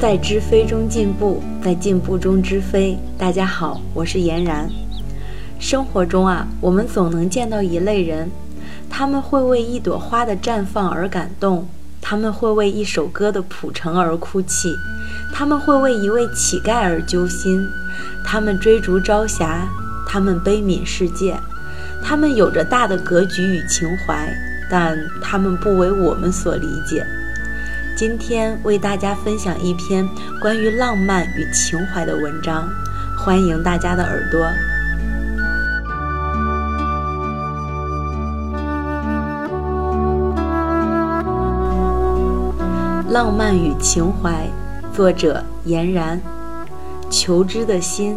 在知飞中进步，在进步中知飞。大家好，我是嫣然。生活中啊，我们总能见到一类人，他们会为一朵花的绽放而感动，他们会为一首歌的谱成而哭泣，他们会为一位乞丐而揪心，他们追逐朝霞，他们悲悯世界，他们有着大的格局与情怀，但他们不为我们所理解。今天为大家分享一篇关于浪漫与情怀的文章，欢迎大家的耳朵。浪漫与情怀，作者颜然。求知的心。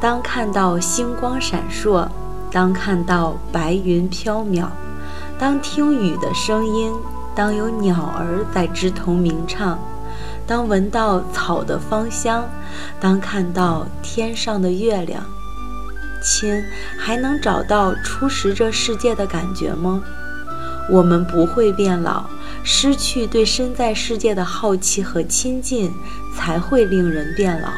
当看到星光闪烁，当看到白云飘渺，当听雨的声音。当有鸟儿在枝头鸣唱，当闻到草的芳香，当看到天上的月亮，亲，还能找到初识这世界的感觉吗？我们不会变老，失去对身在世界的好奇和亲近，才会令人变老。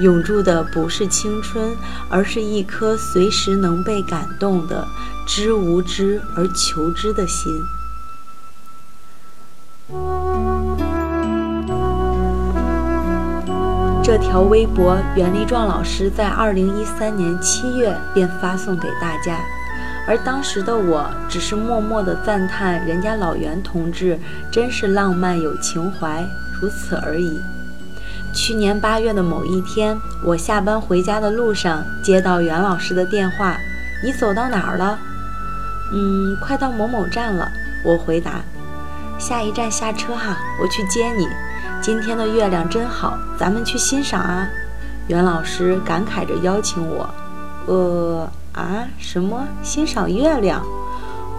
永驻的不是青春，而是一颗随时能被感动的知无知而求知的心。这条微博，袁立壮老师在二零一三年七月便发送给大家，而当时的我只是默默的赞叹人家老袁同志真是浪漫有情怀，如此而已。去年八月的某一天，我下班回家的路上接到袁老师的电话：“你走到哪儿了？”“嗯，快到某某站了。”我回答。“下一站下车哈，我去接你。”今天的月亮真好，咱们去欣赏啊！袁老师感慨着邀请我。呃啊，什么欣赏月亮？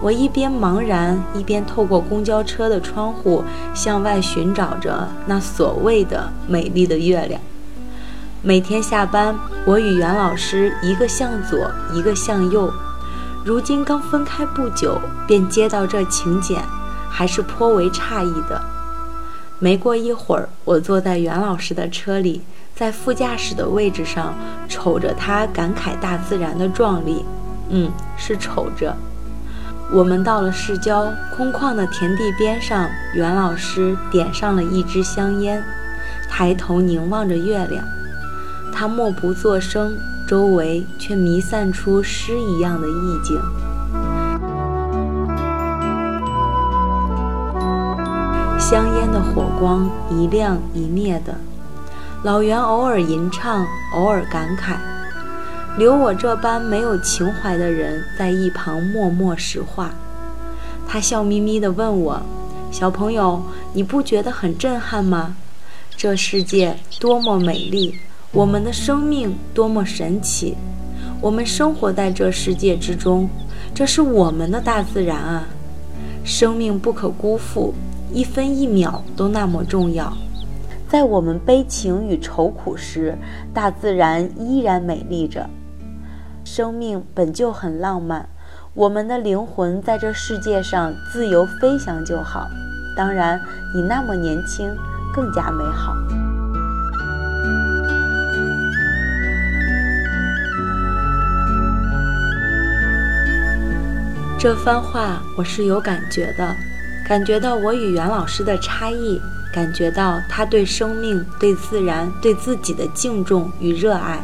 我一边茫然，一边透过公交车的窗户向外寻找着那所谓的美丽的月亮。每天下班，我与袁老师一个向左，一个向右。如今刚分开不久，便接到这请柬，还是颇为诧异的。没过一会儿，我坐在袁老师的车里，在副驾驶的位置上，瞅着他感慨大自然的壮丽。嗯，是瞅着。我们到了市郊空旷的田地边上，袁老师点上了一支香烟，抬头凝望着月亮。他默不作声，周围却弥散出诗一样的意境。香烟的火光一亮一灭的，老袁偶尔吟唱，偶尔感慨，留我这般没有情怀的人在一旁默默石化。他笑眯眯地问我：“小朋友，你不觉得很震撼吗？这世界多么美丽，我们的生命多么神奇，我们生活在这世界之中，这是我们的大自然啊，生命不可辜负。”一分一秒都那么重要，在我们悲情与愁苦时，大自然依然美丽着。生命本就很浪漫，我们的灵魂在这世界上自由飞翔就好。当然，你那么年轻，更加美好。这番话我是有感觉的。感觉到我与袁老师的差异，感觉到他对生命、对自然、对自己的敬重与热爱，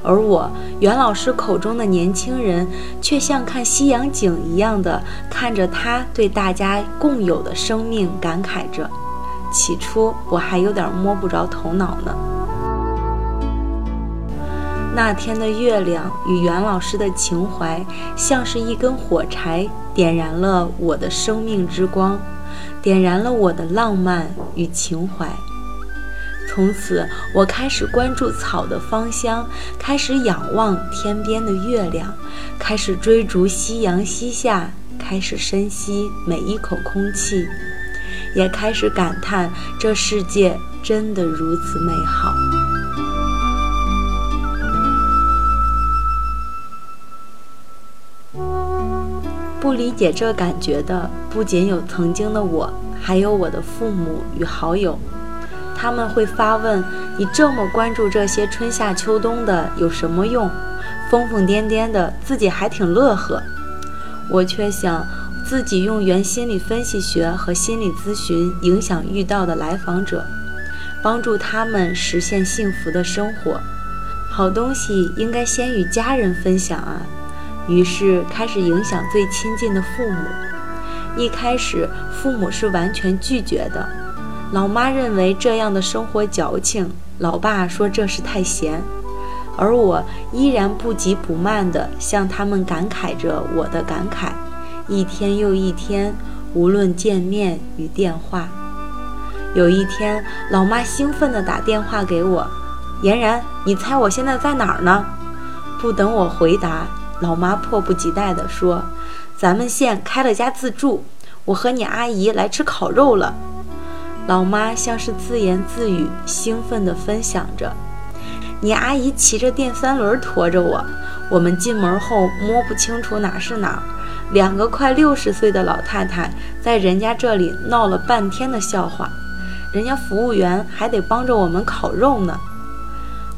而我袁老师口中的年轻人，却像看西洋景一样的看着他对大家共有的生命感慨着。起初我还有点摸不着头脑呢。那天的月亮与袁老师的情怀，像是一根火柴，点燃了我的生命之光，点燃了我的浪漫与情怀。从此，我开始关注草的芳香，开始仰望天边的月亮，开始追逐夕阳西下，开始深吸每一口空气，也开始感叹这世界真的如此美好。不理解这感觉的，不仅有曾经的我，还有我的父母与好友。他们会发问：“你这么关注这些春夏秋冬的有什么用？疯疯癫癫的，自己还挺乐呵。”我却想自己用原心理分析学和心理咨询影响遇到的来访者，帮助他们实现幸福的生活。好东西应该先与家人分享啊！于是开始影响最亲近的父母。一开始，父母是完全拒绝的。老妈认为这样的生活矫情，老爸说这是太闲，而我依然不急不慢地向他们感慨着我的感慨。一天又一天，无论见面与电话。有一天，老妈兴奋地打电话给我。嫣然，你猜我现在在哪儿呢？不等我回答，老妈迫不及待地说：“咱们县开了家自助，我和你阿姨来吃烤肉了。”老妈像是自言自语，兴奋地分享着：“你阿姨骑着电三轮驮着我，我们进门后摸不清楚哪是哪儿。两个快六十岁的老太太在人家这里闹了半天的笑话，人家服务员还得帮着我们烤肉呢。”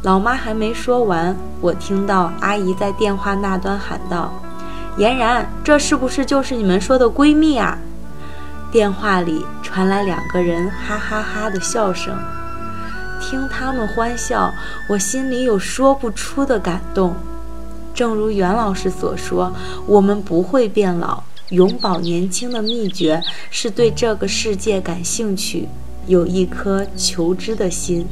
老妈还没说完，我听到阿姨在电话那端喊道：“嫣然，这是不是就是你们说的闺蜜啊？”电话里传来两个人哈哈哈的笑声，听他们欢笑，我心里有说不出的感动。正如袁老师所说，我们不会变老，永葆年轻的秘诀是对这个世界感兴趣，有一颗求知的心。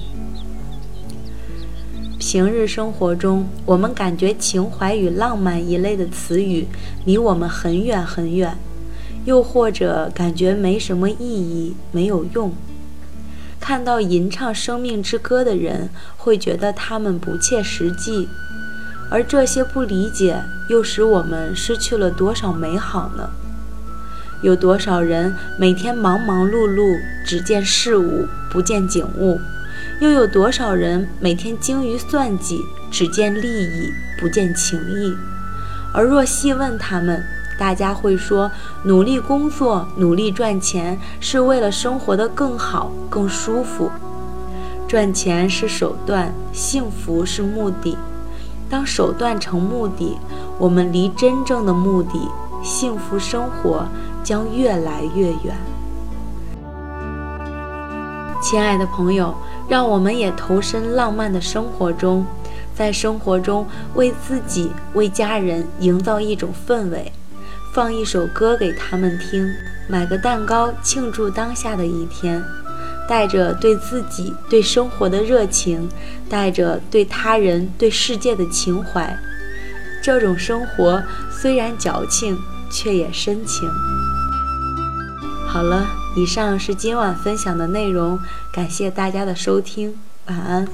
平日生活中，我们感觉情怀与浪漫一类的词语离我们很远很远，又或者感觉没什么意义、没有用。看到吟唱生命之歌的人，会觉得他们不切实际，而这些不理解，又使我们失去了多少美好呢？有多少人每天忙忙碌碌，只见事物，不见景物？又有多少人每天精于算计，只见利益不见情谊？而若细问他们，大家会说：努力工作，努力赚钱，是为了生活的更好、更舒服。赚钱是手段，幸福是目的。当手段成目的，我们离真正的目的——幸福生活将越来越远。亲爱的朋友。让我们也投身浪漫的生活中，在生活中为自己、为家人营造一种氛围，放一首歌给他们听，买个蛋糕庆祝当下的一天，带着对自己、对生活的热情，带着对他人、对世界的情怀，这种生活虽然矫情，却也深情。好了。以上是今晚分享的内容，感谢大家的收听，晚安。